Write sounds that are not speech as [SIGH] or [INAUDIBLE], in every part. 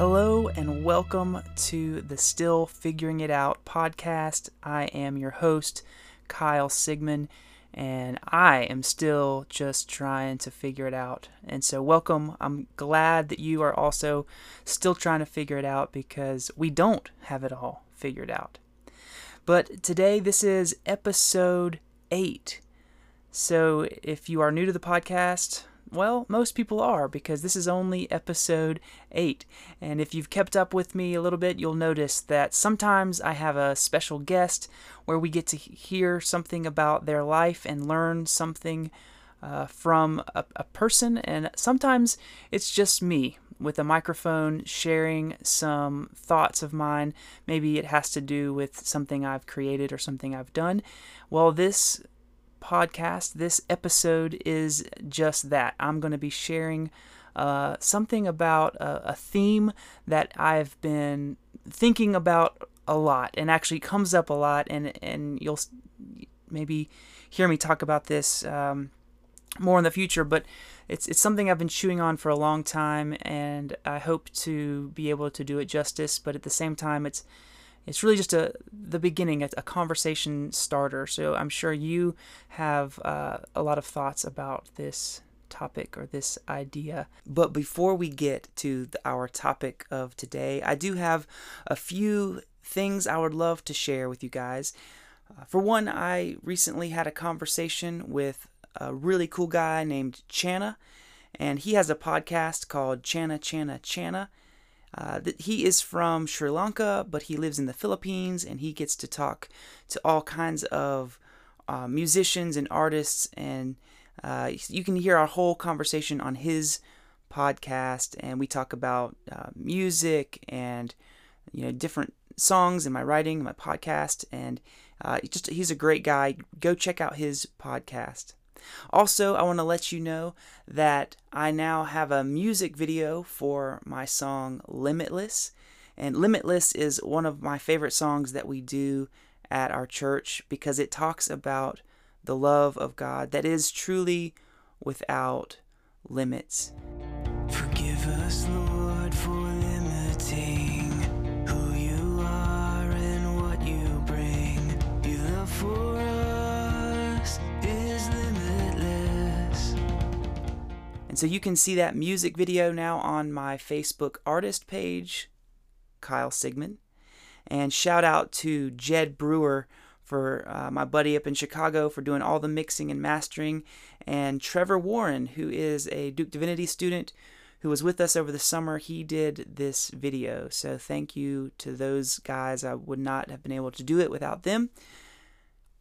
Hello and welcome to the Still Figuring It Out podcast. I am your host, Kyle Sigmund, and I am still just trying to figure it out. And so, welcome. I'm glad that you are also still trying to figure it out because we don't have it all figured out. But today, this is episode 8. So, if you are new to the podcast, well, most people are because this is only episode 8. And if you've kept up with me a little bit, you'll notice that sometimes I have a special guest where we get to hear something about their life and learn something uh, from a, a person. And sometimes it's just me with a microphone sharing some thoughts of mine. Maybe it has to do with something I've created or something I've done. Well, this podcast, this episode is just that. I'm going to be sharing uh, something about a, a, theme that I've been thinking about a lot and actually comes up a lot, and, and you'll maybe hear me talk about this um, more in the future, but it's, it's something I've been chewing on for a long time, and I hope to be able to do it justice, but at the same time, it's it's really just a the beginning, a, a conversation starter. So I'm sure you have uh, a lot of thoughts about this topic or this idea. But before we get to the, our topic of today, I do have a few things I would love to share with you guys. Uh, for one, I recently had a conversation with a really cool guy named Channa, and he has a podcast called Channa Channa Channa. Uh, he is from Sri Lanka, but he lives in the Philippines, and he gets to talk to all kinds of uh, musicians and artists. And uh, you can hear our whole conversation on his podcast, and we talk about uh, music and you know different songs in my writing, my podcast, and uh, just he's a great guy. Go check out his podcast. Also, I want to let you know that I now have a music video for my song Limitless. And Limitless is one of my favorite songs that we do at our church because it talks about the love of God that is truly without limits. Forgive us, Lord, for so you can see that music video now on my Facebook artist page, Kyle Sigmund. And shout out to Jed Brewer for uh, my buddy up in Chicago for doing all the mixing and mastering, and Trevor Warren, who is a Duke Divinity student who was with us over the summer. He did this video. So thank you to those guys. I would not have been able to do it without them.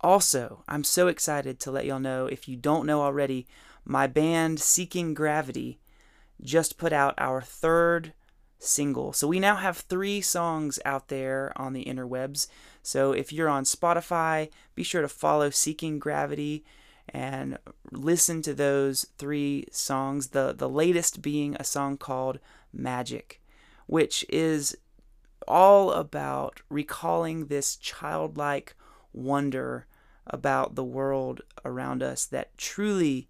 Also, I'm so excited to let y'all know if you don't know already, my band Seeking Gravity just put out our third single. So we now have three songs out there on the interwebs. So if you're on Spotify, be sure to follow Seeking Gravity and listen to those three songs. The the latest being a song called Magic, which is all about recalling this childlike wonder about the world around us that truly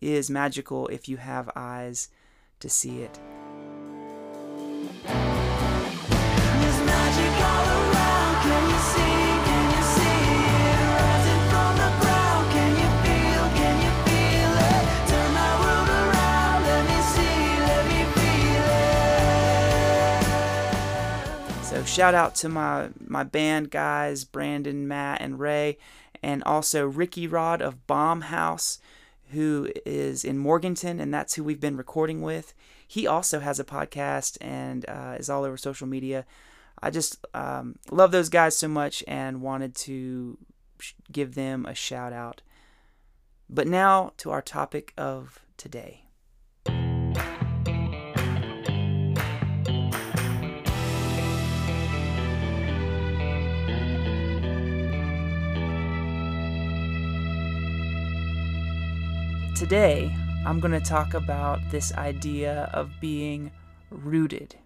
is magical if you have eyes to see it. So shout out to my my band guys, Brandon, Matt, and Ray, and also Ricky Rod of Bomb House, who is in Morganton, and that's who we've been recording with. He also has a podcast and uh, is all over social media. I just um, love those guys so much and wanted to give them a shout out. But now to our topic of today. Today, I'm going to talk about this idea of being rooted.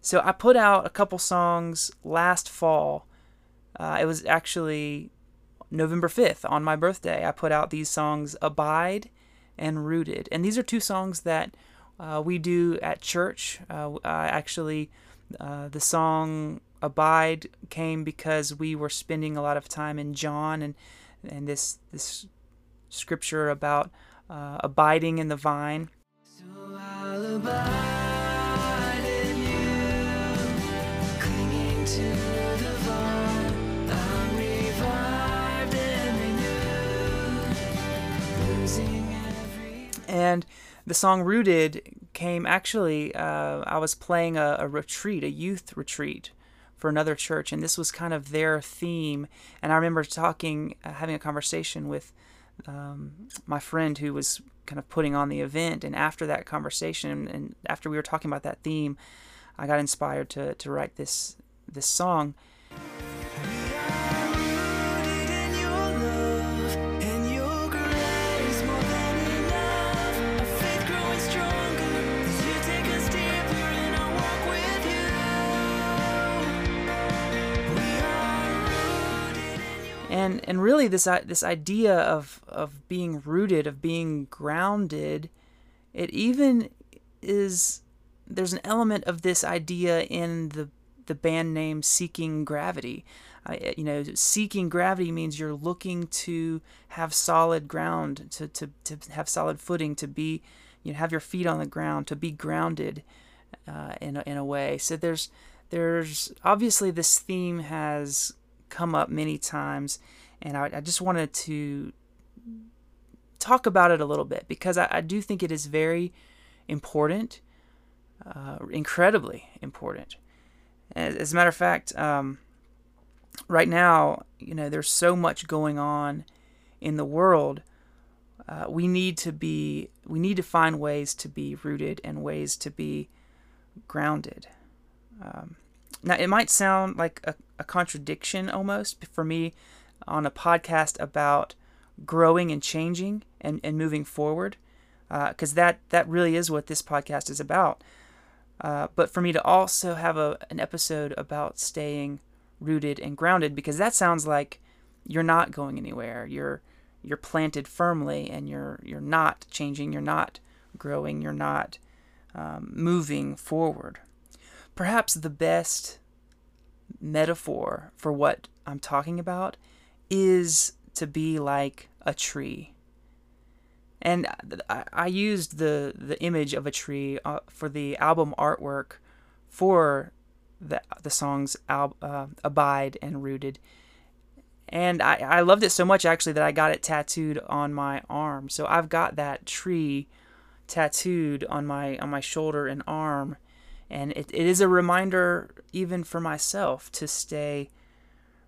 So, I put out a couple songs last fall. Uh, it was actually November 5th on my birthday. I put out these songs, Abide and Rooted. And these are two songs that uh, we do at church. Uh, actually, uh, the song "Abide" came because we were spending a lot of time in John and and this this scripture about uh, abiding in the vine. So and the song Rooted came actually, uh, I was playing a, a, retreat, a youth retreat for another church, and this was kind of their theme. And I remember talking, uh, having a conversation with um, my friend who was kind of putting on the event. And after that conversation, and after we were talking about that theme, I got inspired to, to write this this song. And and really this this idea of of being rooted of being grounded it even is there's an element of this idea in the the band name seeking gravity. Uh, you know seeking gravity means you're looking to have solid ground to, to, to have solid footing to be you know, have your feet on the ground to be grounded uh, in, a, in a way. So there's there's obviously this theme has come up many times, and I, I just wanted to talk about it a little bit because I, I do think it is very important, uh, incredibly important. As, as, a matter of fact, um, right now, you know, there's so much going on in the world. Uh, we need to be, we need to find ways to be rooted and ways to be grounded. Um, now, it might sound like a, a contradiction almost for me on a podcast about growing and changing and, and moving forward, because uh, that, that really is what this podcast is about. Uh, but for me to also have a, an episode about staying rooted and grounded, because that sounds like you're not going anywhere. You're you're planted firmly, and you're you're not changing. You're not growing. You're not um, moving forward perhaps the best metaphor for what I'm talking about is to be like a tree. And I, used the, the image of a tree uh, for the album artwork for the, the songs Al, uh, Abide and Rooted. And I, I loved it so much actually that I got it tattooed on my arm. So I've got that tree tattooed on my on my shoulder and arm and it, it is a reminder, even for myself, to stay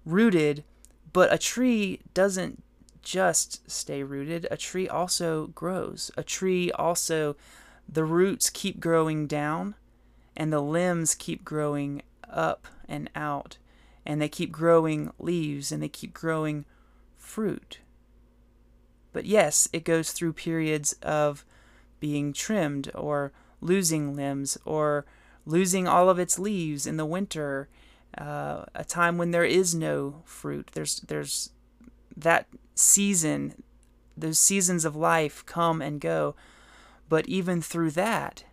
rooted. But a tree doesn't just stay rooted, a tree also grows. A tree also, the roots keep growing down, and the limbs keep growing up and out, and they keep growing leaves, and they keep growing fruit. But yes, it goes through periods of being trimmed or losing limbs or losing all of its leaves in the winter, uh, a time when there is no fruit. There's there's that season, those seasons of life come and go, but even through that,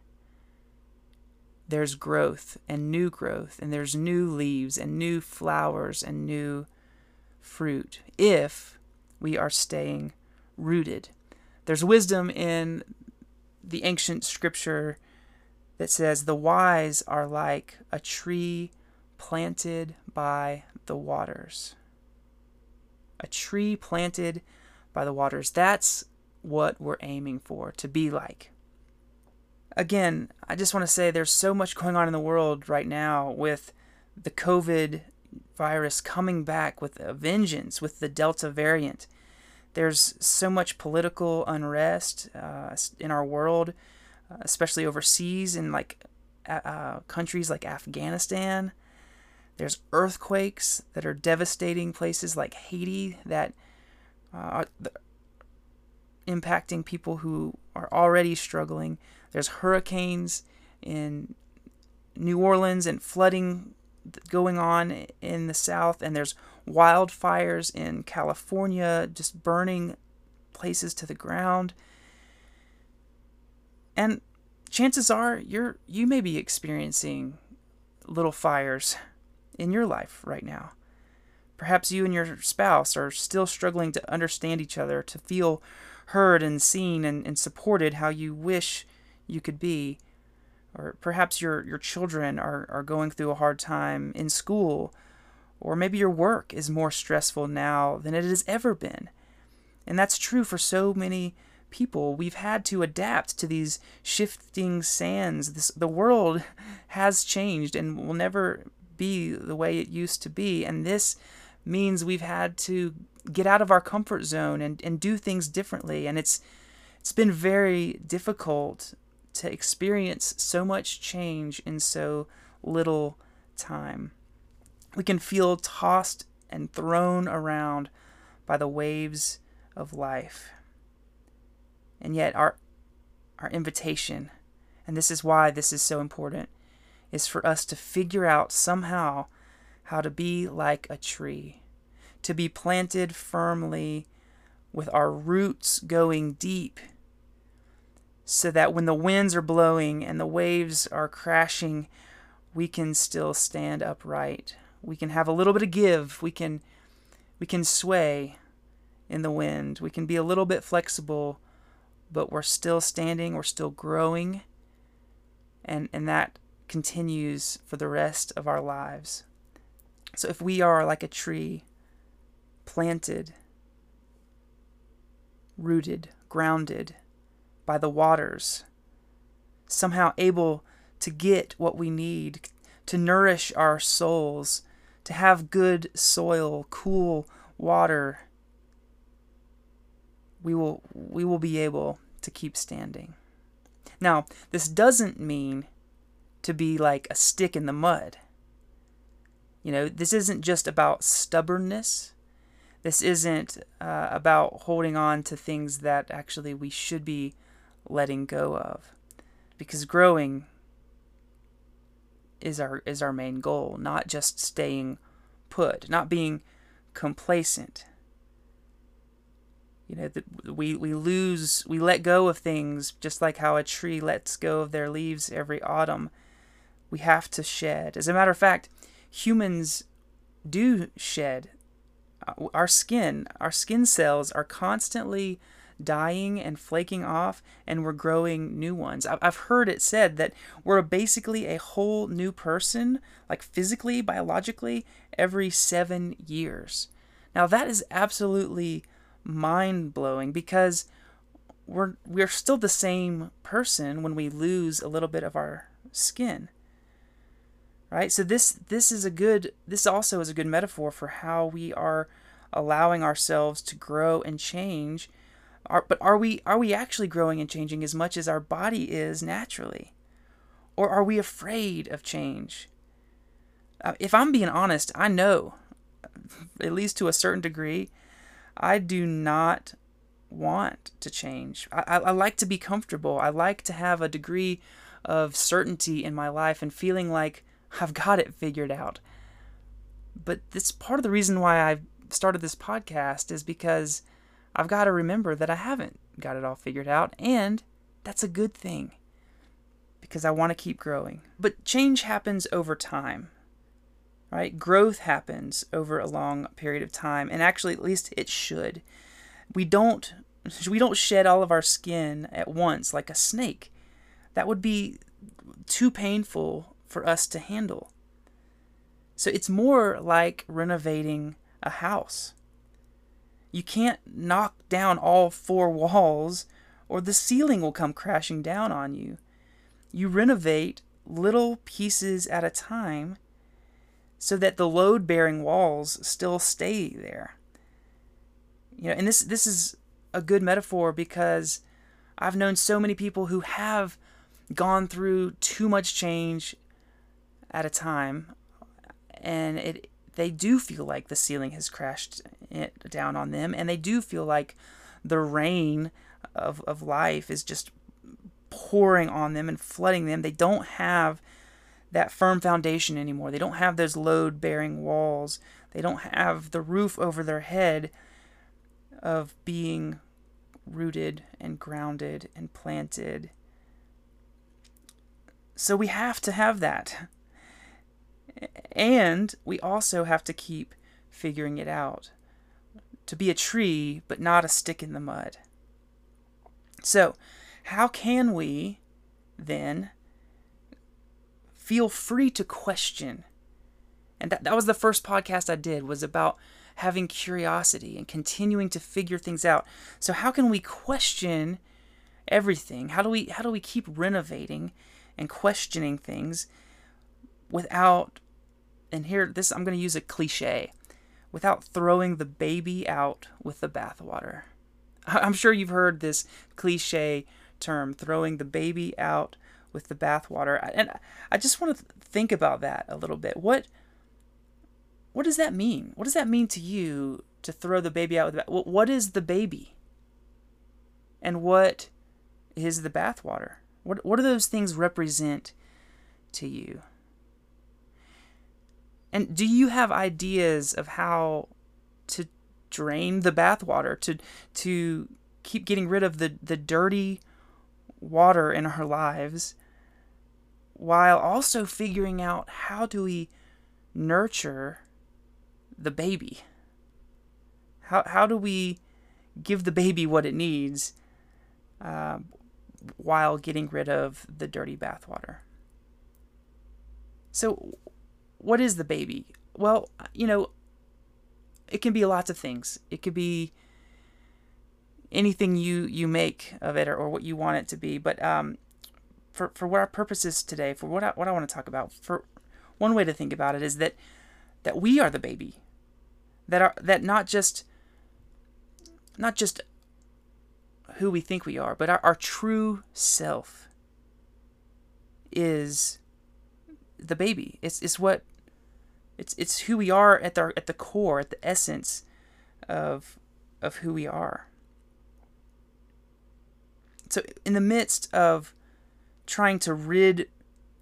there's growth and new growth, and there's new leaves and new flowers and new fruit if we are staying rooted. There's wisdom in the ancient scripture that says, The wise are like a tree planted by the waters. A tree planted by the waters. That's what we're aiming for, to be like. Again, I just want to say there's so much going on in the world right now with the COVID virus coming back with a vengeance with the Delta variant. There's so much political unrest uh, in our world especially overseas in like uh, countries like Afghanistan. There's earthquakes that are devastating places like Haiti that uh, are impacting people who are already struggling. There's hurricanes in New Orleans and flooding going on in the south, and there's wildfires in California just burning places to the ground. And chances are you're you may be experiencing little fires in your life right now. Perhaps you and your spouse are still struggling to understand each other, to feel heard and seen and, and supported how you wish you could be. Or perhaps your, your children are, are going through a hard time in school. Or maybe your work is more stressful now than it has ever been. And that's true for so many people. We've had to adapt to these shifting sands. This, the world has changed and will never be the way it used to be. And this means we've had to get out of our comfort zone and, and do things differently. And it's it's been very difficult to experience so much change in so little time. We can feel tossed and thrown around by the waves of life. And yet our our invitation, and this is why this is so important, is for us to figure out somehow how to be like a tree, to be planted firmly with our roots going deep, so that when the winds are blowing and the waves are crashing, we can still stand upright. We can have a little bit of give. We can we can sway in the wind. We can be a little bit flexible, but we're still standing, we're still growing. And and that continues for the rest of our lives. So if we are like a tree planted, rooted, grounded by the waters, somehow able to get what we need to nourish our souls, to have good soil, cool water, we will we will be able to keep standing. Now, this doesn't mean to be like a stick in the mud. You know, this isn't just about stubbornness. This isn't uh, about holding on to things that actually we should be letting go of. Because growing is our is our main goal, not just staying put, not being complacent. You know, we we lose, we let go of things just like how a tree lets go of their leaves every autumn we have to shed. As a matter of fact, humans do shed. Uh, our skin, our skin cells are constantly dying and flaking off, and we're growing new ones. I've heard it said that we're basically a whole new person, like physically, biologically, every seven years. Now, that is absolutely mind blowing because we're, we're still the same person when we lose a little bit of our skin right? So this this is a good this also is a good metaphor for how we are allowing ourselves to grow and change. Are, but are we are we actually growing and changing as much as our body is naturally? Or are we afraid of change? Uh, if i'm being honest i know at least to a certain degree i do not want to change I, I, I like to be comfortable i like to have a degree of certainty in my life and feeling like I've got it figured out. But this part of the reason why I started this podcast is because I've got to remember that I haven't got it all figured out, and that's a good thing because I want to keep growing. But change happens over time, right? Growth happens over a long period of time, and actually, at least it should. We don't we don't shed all of our skin at once like a snake. That would be too painful for us to handle. So it's more like renovating a house. You can't knock down all four walls or the ceiling will come crashing down on you. You renovate little pieces at a time so that the load bearing walls still stay there. You know, and this this is a good metaphor because I've known so many people who have gone through too much change at a time, and it they do feel like the ceiling has crashed down on them, and they do feel like the rain of of life is just pouring on them and flooding them. They don't have that firm foundation anymore. They don't have those load bearing walls. They don't have the roof over their head of being rooted and grounded and planted So we have to have that. And we also have to keep figuring it out. To be a tree, but not a stick in the mud. So, how can we then feel free to question? And that, that was the first podcast I did was about having curiosity and continuing to figure things out. So how can we question everything? How do we how do we keep renovating and questioning things without and here this I'm going to use a cliche without throwing the baby out with the bathwater. [LAUGHS] I'm sure you've heard this cliche term throwing the baby out with the bathwater and I just want to think about that a little bit. What what does that mean? What does that mean to you to throw the baby out with the bath? What is the baby? And what is the bathwater? What what do those things represent to you? And do you have ideas of how to drain the bathwater to to keep getting rid of the the dirty water in our lives while also figuring out how do we nurture the baby? How, how do we give the baby what it needs uh, while getting rid of the dirty bathwater? So, what is the baby? Well, you know, it can be lots of things. It could be anything you you make of it or, or what you want it to be. But um, for for what our purpose is today, for what I, what I want to talk about, for one way to think about it is that that we are the baby that are that not just not just who we think we are, but our, our true self is the baby. It's it's what it's it's who we are at the at the core, at the essence of of who we are. So in the midst of trying to rid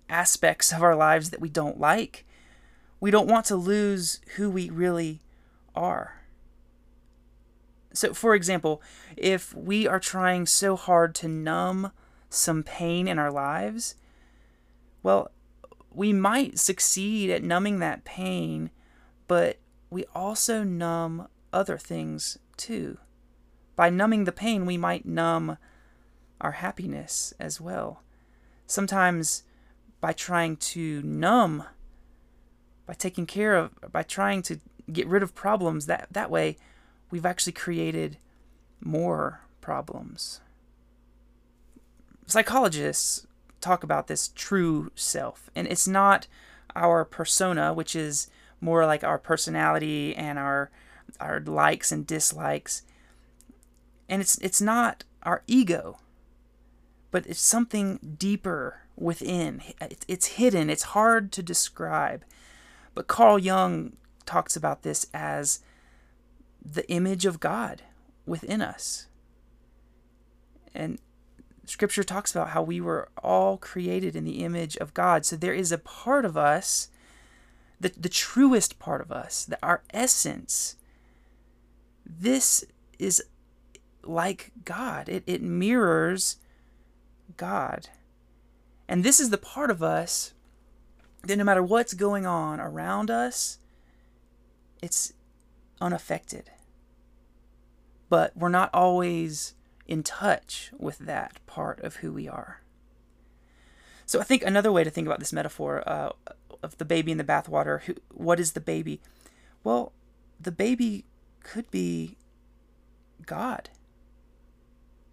aspects of our lives that we don't like, we don't want to lose who we really are. So, for example, if we are trying so hard to numb some pain in our lives, well, we might succeed at numbing that pain, but we also numb other things too. By numbing the pain, we might numb our happiness as well. Sometimes by trying to numb, by taking care of, by trying to get rid of problems that that way we've actually created more problems. Psychologists talk about this true self and it's not our persona which is more like our personality and our our likes and dislikes. And it's it's not our ego but it's something deeper within it's hidden it's hard to describe but Carl Jung talks about this as the image of God within us. And scripture talks about how we were all created in the image of God. So there is a part of us, the, the truest part of us, that our essence, this is like God. It, it mirrors God. And this is the part of us that no matter what's going on around us, it's unaffected. But we're not always in touch with that part of who we are. So I think another way to think about this metaphor uh, of the baby in the bathwater, who, what is the baby? Well, the baby could be God.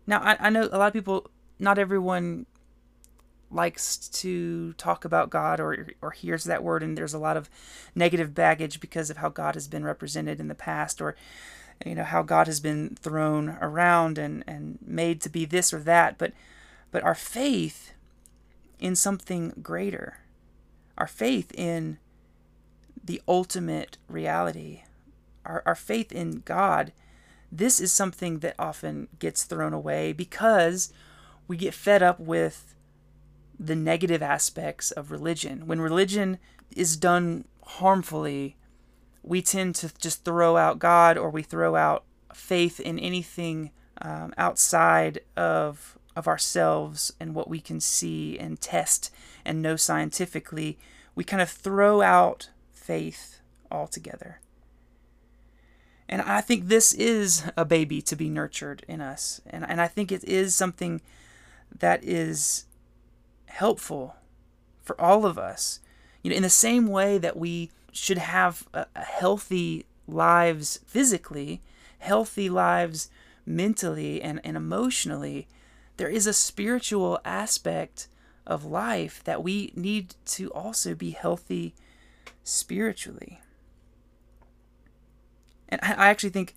Now, I, I know a lot of people, not everyone likes to talk about God or or hears that word and there's a lot of negative baggage because of how God has been represented in the past or you know how God has been thrown around and and made to be this or that. But but our faith in something greater our faith in the ultimate reality our, our faith in God this is something that often gets thrown away because we get fed up with the negative aspects of religion. When religion is done harmfully, we tend to just throw out God or we throw out faith in anything um, outside of of ourselves and what we can see and test and know scientifically, we kind of throw out faith altogether. And I think this is a baby to be nurtured in us. And, and I think it is something that is helpful for all of us. You know, in the same way that we should have a, a healthy lives physically, healthy lives mentally and, and emotionally, there is a spiritual aspect of life that we need to also be healthy spiritually. And I, actually think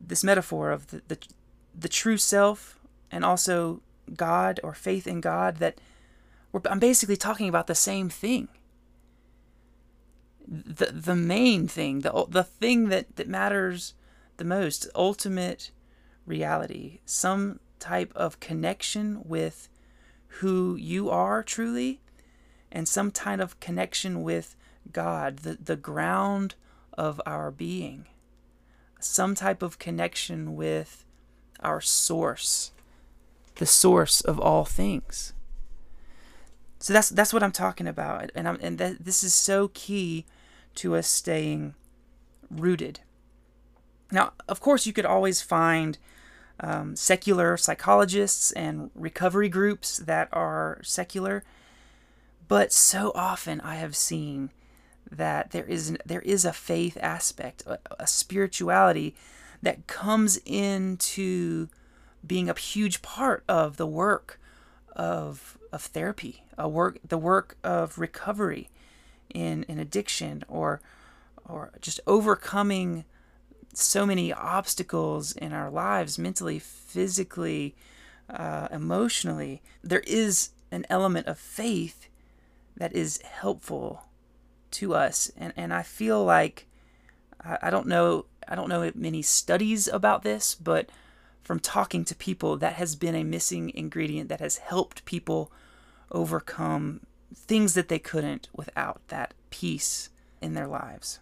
this metaphor of the, the, the true self and also God or faith in God that I'm basically talking about the same thing. The, the main thing, the, the thing that, that matters the most, ultimate reality, some type of connection with who you are truly, and some kind of connection with God, the, the ground of our being, some type of connection with our source, the source of all things. So that's that's what I'm talking about, and I'm, and that, this is so key to us staying rooted. Now, of course, you could always find um, secular psychologists and recovery groups that are secular, but so often I have seen that there is there is a faith aspect, a, a spirituality that comes into being a huge part of the work of of therapy, a work the work of recovery in in addiction or or just overcoming so many obstacles in our lives, mentally, physically, uh, emotionally, there is an element of faith that is helpful to us. And, and I feel like, I, I don't know, I don't know many studies about this, but from talking to people, that has been a missing ingredient that has helped people overcome things that they couldn't without that peace in their lives.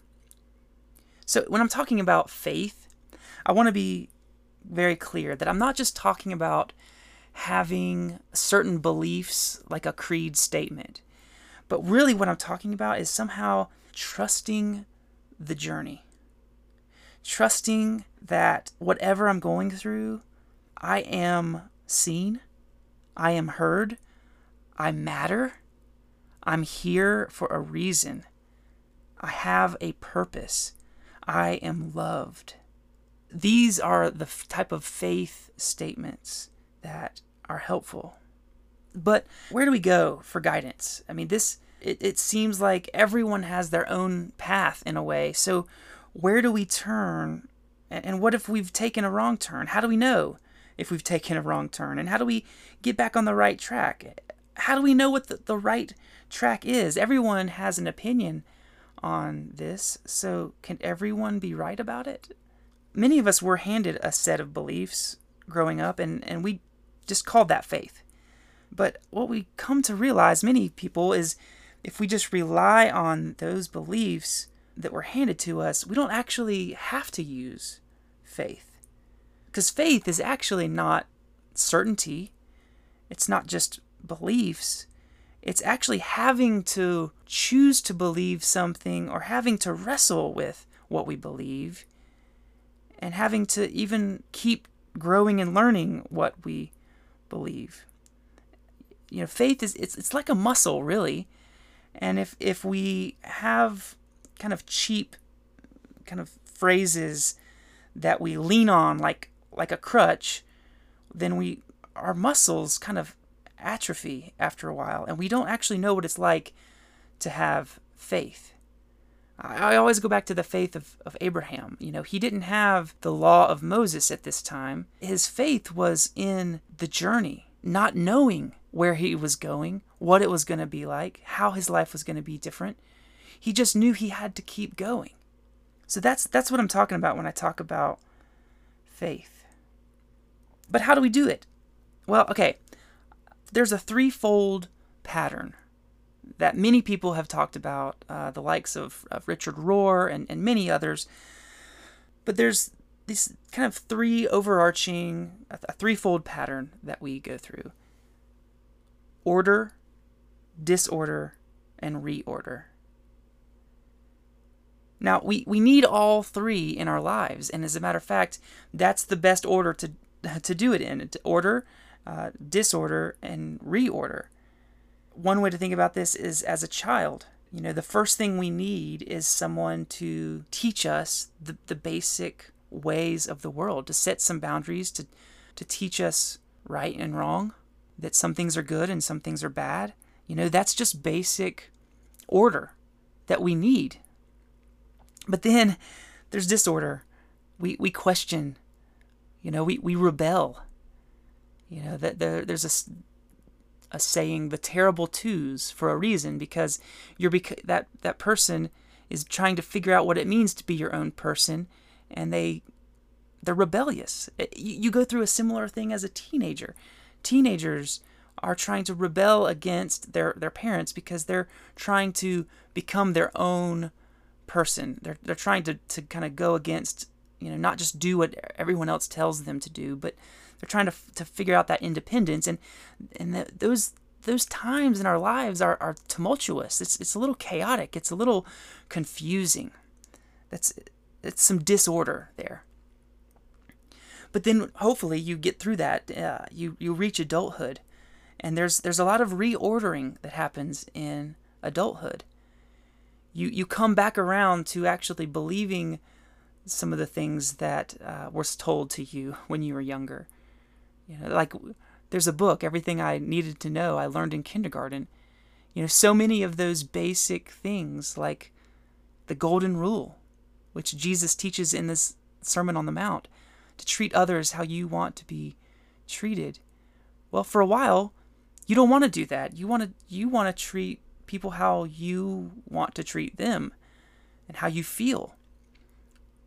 So when I'm talking about faith, I want to be very clear that I'm not just talking about having certain beliefs like a creed statement, but really what I'm talking about is somehow trusting the journey. Trusting that whatever I'm going through, I am seen, I am heard, I matter, I'm here for a reason, I have a purpose. I am loved. These are the type of faith statements that are helpful. But where do we go for guidance? I mean, this, it, it seems like everyone has their own path in a way. So, where do we turn? And what if we've taken a wrong turn? How do we know if we've taken a wrong turn? And how do we get back on the right track? How do we know what the, the right track is? Everyone has an opinion on this, so can everyone be right about it? Many of us were handed a set of beliefs growing up, and, and we just called that faith. But what we come to realize, many people, is if we just rely on those beliefs that were handed to us, we don't actually have to use faith. Because faith is actually not certainty, it's not just beliefs, it's actually having to choose to believe something or having to wrestle with what we believe and having to even keep growing and learning what we believe. You know, faith is it's it's like a muscle really. And if if we have kind of cheap kind of phrases that we lean on like like a crutch, then we our muscles kind of atrophy after a while, and we don't actually know what it's like to have faith. I, always go back to the faith of, of Abraham. You know, he didn't have the law of Moses at this time. His faith was in the journey, not knowing where he was going, what it was going to be like, how his life was going to be different. He just knew he had to keep going. So that's that's what I'm talking about when I talk about faith. But how do we do it? Well, okay, there's a threefold pattern that many people have talked about, uh, the likes of, of Richard Rohr and, and many others. But there's these kind of three overarching, a threefold pattern that we go through order, disorder, and reorder. Now, we, we need all three in our lives, and as a matter of fact, that's the best order to, [LAUGHS] to do it in order, uh, disorder, and reorder. One way to think about this is as a child. You know, the first thing we need is someone to teach us the, the basic ways of the world, to set some boundaries, to, to teach us right and wrong, that some things are good and some things are bad. You know, that's just basic order that we need but then there's disorder. We we question. You know, we, we rebel. You know, that there, there's a, a saying, the terrible twos, for a reason, because you're bec- that, that person is trying to figure out what it means to be your own person, and they they're rebellious. Eh, you, you go through a similar thing as a teenager. Teenagers are trying to rebel against their, their parents because they're trying to become their own person. They're they're trying to to kind of go against you know not just do what everyone else tells them to do, but they're trying to to figure out that independence and and the, those those times in our lives are, are tumultuous. It's it's a little chaotic. It's a little confusing. That's it's some disorder there. But then hopefully you get through that. Uh, you you reach adulthood, and there's there's a lot of reordering that happens in adulthood you you come back around to actually believing some of the things that uh, was told to you when you were younger. You know, like there's a book, Everything I Needed to Know, I learned in kindergarten. You know, so many of those basic things, like the Golden Rule, which Jesus teaches in this Sermon on the Mount, to treat others how you want to be treated. Well, for a while, you don't want to do that. You want to you want to treat people how you want to treat them and how you feel.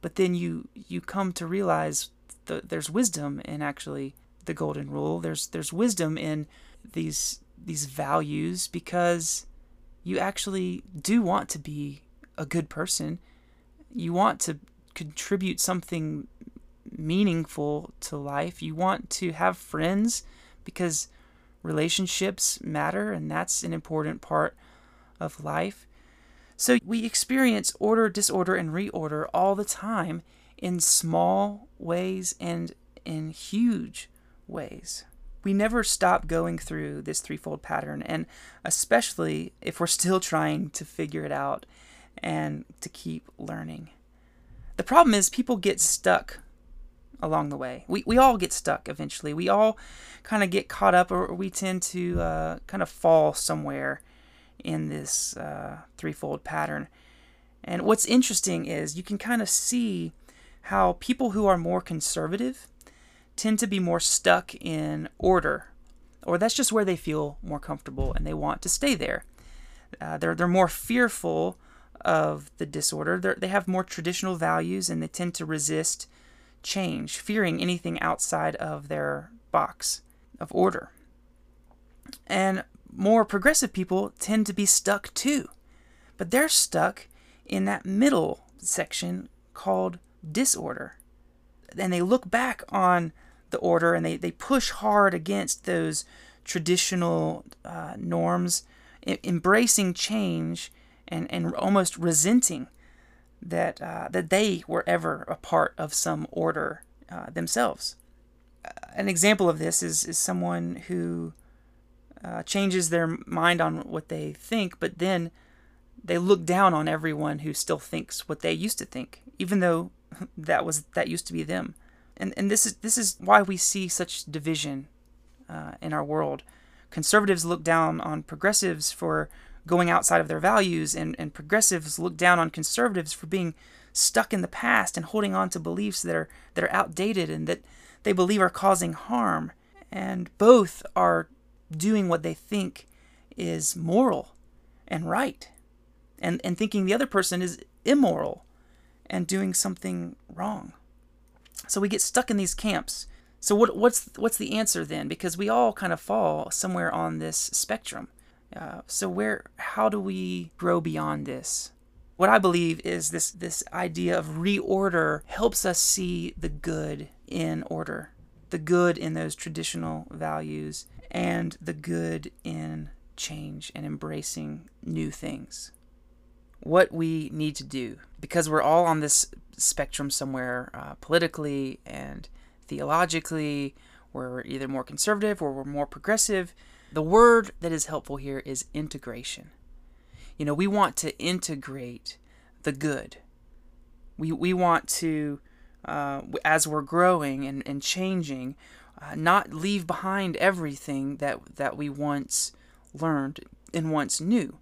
But then you you come to realize that there's wisdom in actually the golden rule. There's there's wisdom in these these values because you actually do want to be a good person. You want to contribute something meaningful to life. You want to have friends because relationships matter and that's an important part of life. So we experience order, disorder, and reorder all the time in small ways and in huge ways. We never stop going through this threefold pattern, and especially if we're still [LAUGHS] trying to figure it out and to keep learning. The problem is, people get stuck along the way. We, we all get stuck eventually. We all kind of get caught up, or we tend to uh, kind of fall somewhere in this uh, threefold pattern. And what's interesting is you can kind of see how people who are more conservative tend to be more stuck in order, or that's just where they feel more comfortable and they want to stay there. Uh, they're, they're more fearful of the disorder. They're, they have more traditional values and they tend to resist change, fearing anything outside of their box of order. And more progressive people tend to be stuck too. But they're stuck in that middle section called disorder. And they look back on the order and they, they push hard against those traditional uh, norms, embracing change and, and almost resenting that, uh, that they were ever a part of some order uh, themselves. An example of this is, is someone who uh, changes their mind on what they think, but then they look down on everyone who still thinks what they used to think, even though [LAUGHS] that was that used to be them. And and this is this is why we see such division uh, in our world. Conservatives look down on progressives for going outside of their values, and, and progressives look down on conservatives for being stuck in the past and holding on to beliefs that are that are outdated and that they believe are causing harm. And both are doing what they think is moral and right and, and thinking the other person is immoral and doing something wrong. So we get stuck in these camps. So what, what's what's the answer then? Because we all kind of fall somewhere on this spectrum. Uh, so where how do we grow beyond this? What I believe is this this idea of reorder helps us see the good in order, the good in those traditional values, and the good in change and embracing new things. What we need to do, because we're all on this spectrum somewhere uh, politically and theologically, we're either more conservative or we're more progressive. The word that is helpful here is integration. You know, we want to integrate the good. We, we want to, uh, as we're growing and, and changing, uh, not leave behind everything that, that we once learned and once knew.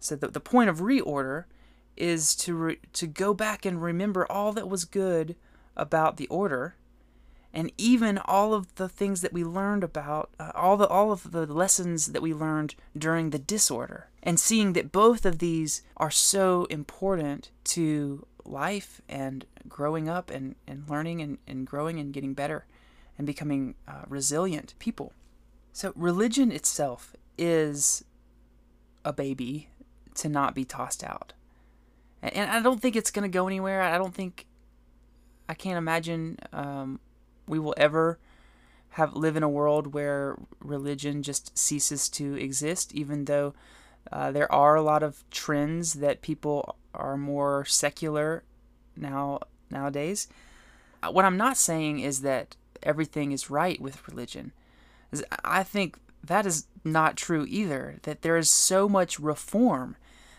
So the, the point of reorder is to, re, to go back and remember all that was good about the order and even all of the things that we learned about uh, all the all of the lessons that we learned during the disorder and seeing that both of these are so important to life and growing up and, and learning and, and growing and getting better and becoming uh, resilient people. So religion itself is a baby to not be tossed out. And i don't think it's going to go anywhere. I don't think i can't imagine um, we will ever have live in a world where religion just ceases to exist, even though uh, there are a lot of trends that people are more secular now nowadays. Uh, what I'm not saying is that everything is right with religion. I think that is not true either. That there is so much reform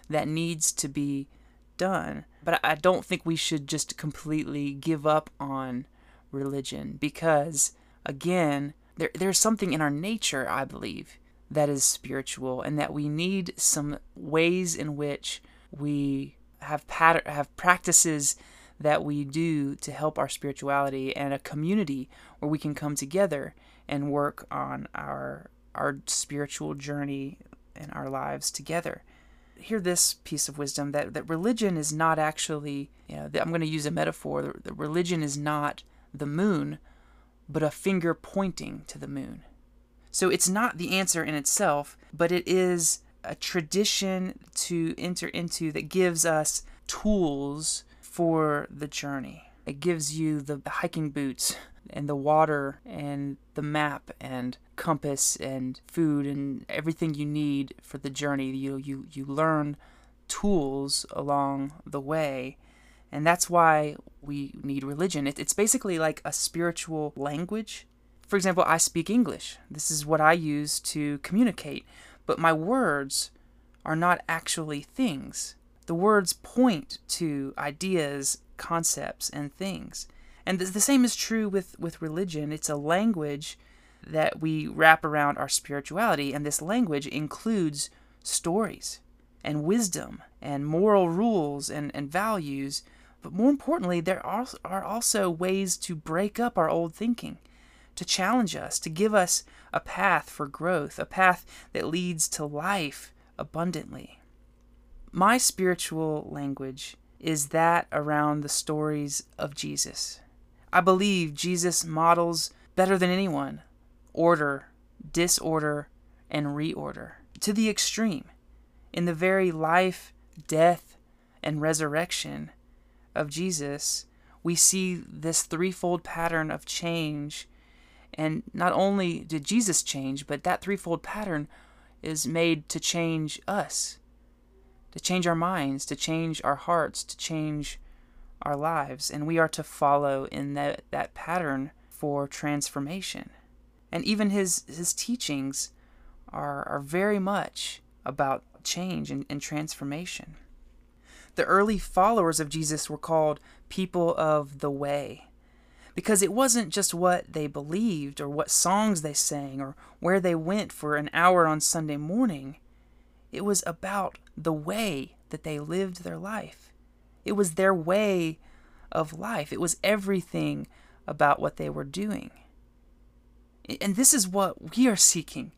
that needs to be done. But I don't think we should just completely give up on religion because, again, there, there's something in our nature, I believe, that is spiritual and that we need some ways in which we have pattern, have practices that we do to help our spirituality and a community where we can come together and work on our our spiritual journey and our lives together. Hear this piece of wisdom that, that religion is not actually, you know, I'm going to use a metaphor. The, religion is not the moon, but a finger pointing to the moon. So it's not the answer in itself, but it is a tradition to enter into that gives us tools for the journey. It gives you the, the hiking boots and the water and the map and compass and food and everything you need for the journey. You you you learn tools along the way and that's why we need religion. It, it's basically like a spiritual language. For example, I speak English. This is what I use to communicate. But my words are not actually things. The words point to ideas, concepts, and things. And the same is true with, with religion. It's a language that we wrap around our spirituality, and this language includes stories and wisdom and moral rules and, and values but more importantly, there are, are also ways to break up our old thinking, to challenge us, to give us a path for growth, a path that leads to life abundantly. My spiritual language is that around the stories of Jesus. I believe Jesus models better than anyone order, disorder, and reorder to the extreme. In the very life, death, and resurrection of Jesus, we see this threefold pattern of change. And not only did Jesus change, but that threefold pattern is made to change us, to change our minds, to change our hearts, to change our lives. And we are to follow in that, that pattern for transformation. And even his, his teachings are, are very much about change and, and transformation. The early followers of Jesus were called people of the way because it wasn't just what they believed or what songs they sang or where they went for an hour on Sunday morning. It was about the way that they lived their life. It was their way of life. It was everything about what they were doing. And this is what we are seeking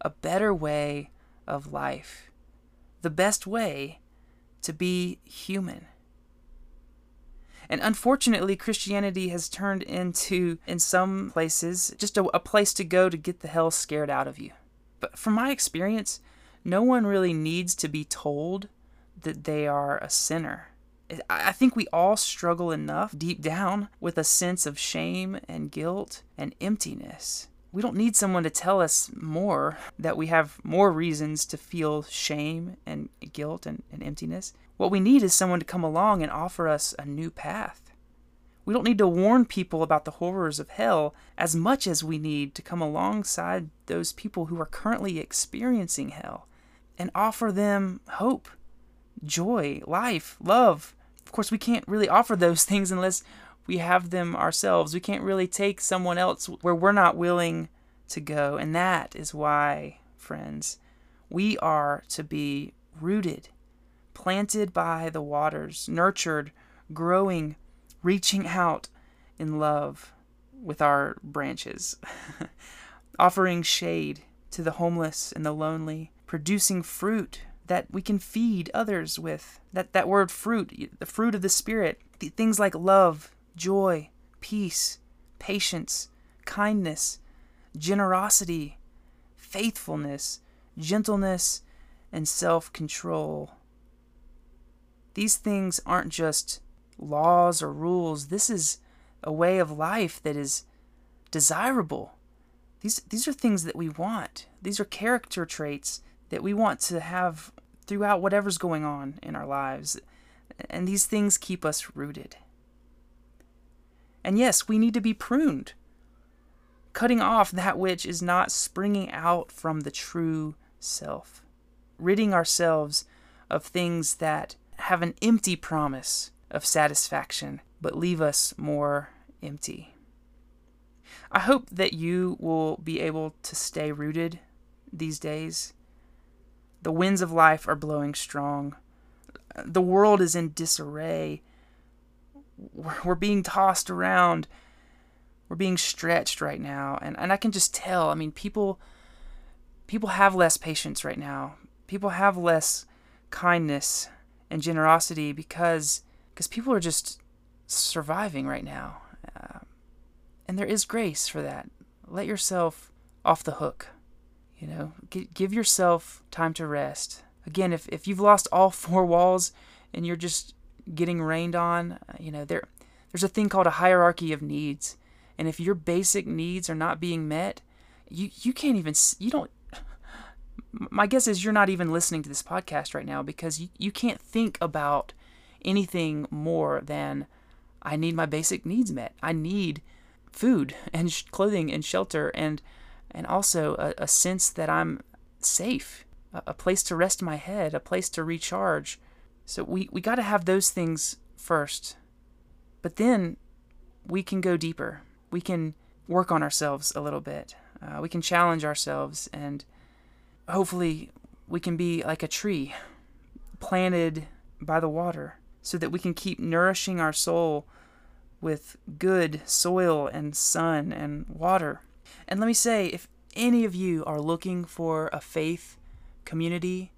a better way of life. The best way to be human. And unfortunately, Christianity has turned into, in some places, just a, a, place to go to get the hell scared out of you. But from my experience, no one really needs to be told that they are a sinner. I think we all struggle enough deep down with a sense of shame and guilt and emptiness. We don't need someone to tell us more that we have more reasons to feel shame and guilt and, and emptiness. What we need is someone to come along and offer us a new path. We don't need to warn people about the horrors of hell as much as we need to come alongside those people who are currently experiencing hell and offer them hope, joy, life, love, of course, we can't really offer those [LAUGHS] things unless we have them ourselves. We can't really take someone else where we're not willing to go. And that is why, friends, we are to be rooted, planted by the waters, nurtured, growing, reaching out in love with our branches, [LAUGHS] offering shade to the homeless and the lonely, producing fruit that we can feed others with. That, that word fruit, the fruit of the Spirit, things like love, joy, peace, patience, kindness, generosity, faithfulness, gentleness, and self control. These things aren't just laws or rules, this is a way of life that is desirable. These, these are things that we want. These are character traits that we want to have throughout whatever's going on in our lives. And these things keep us rooted. And yes, we need to be pruned, cutting off that which is not springing out from the true self, ridding ourselves of things that have an empty promise of satisfaction but leave us more empty. I hope that you will be able to stay rooted these days the winds of life are blowing strong. The world is in disarray. We're being tossed around. We're being stretched right now. And, and I can just tell, I mean, people people have less patience right now. People have less kindness and generosity because because people are just surviving right now. Uh, and there is grace for that. Let yourself off the hook. You know, G- give yourself time to rest. Again, if, if you've lost all [LAUGHS] four walls and you're just getting rained on, uh, you know, there there's a thing called a hierarchy of needs. And if your basic needs are not being met, you you can't even you don't my guess is you're not even listening to this podcast right now because you, you can't think about anything more than I need my basic needs met. I need food [LAUGHS] and sh- clothing and shelter and and also a, a sense that I'm safe, a, a, place to rest my head, a place to recharge. So we, we got to have those things first. But then we can go deeper. We can work on ourselves a little bit. Uh, we can challenge ourselves, and hopefully, we can be like a tree planted by the water so that we can keep nourishing our soul with good soil and sun and water. And let me say, if any of you are looking for a faith community,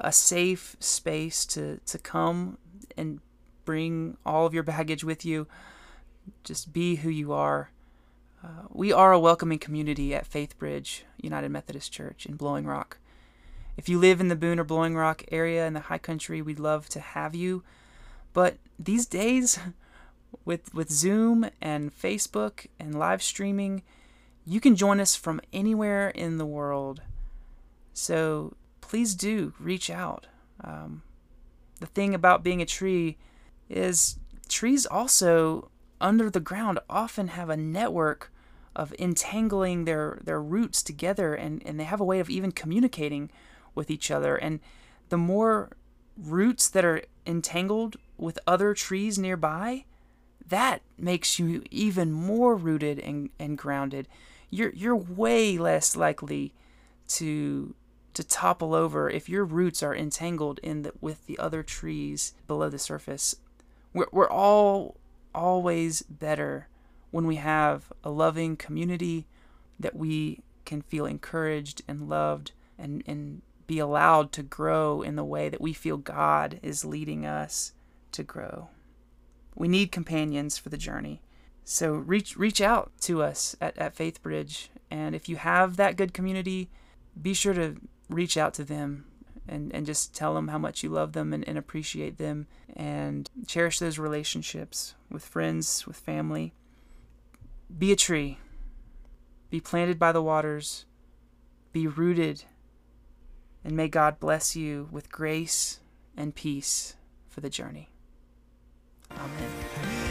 a safe space to, to come and bring all of your baggage with you, just be who you are. Uh, we are a welcoming community at Faith Bridge United Methodist Church in Blowing Rock. If you live in the Boone or Blowing Rock area in the high country, we'd love to have you. But these days, [LAUGHS] with with Zoom and Facebook and live streaming, you can join us from anywhere in the world. So please do reach out. Um, the thing about being a tree is trees also under the ground often have a network of entangling their, their roots together and, and they have a way of even communicating with each other. And the more roots that are entangled with other trees nearby, that makes you even more rooted and, and grounded you're you're way less likely to to topple over if your roots are entangled in the, with the other trees below the surface. We're we're all always better when we have a loving community that we can feel encouraged and loved and, and be allowed to grow in the way that we feel God is leading us to grow. We need companions for the journey. So reach reach out to us at, at Faith Bridge, and if you have that good community, be sure to reach out to them and, and just tell them how much you love them and, and appreciate them and cherish those relationships with friends, with family. Be a tree. Be planted by the waters. Be rooted. And may God bless you with grace and peace for the journey. Amen.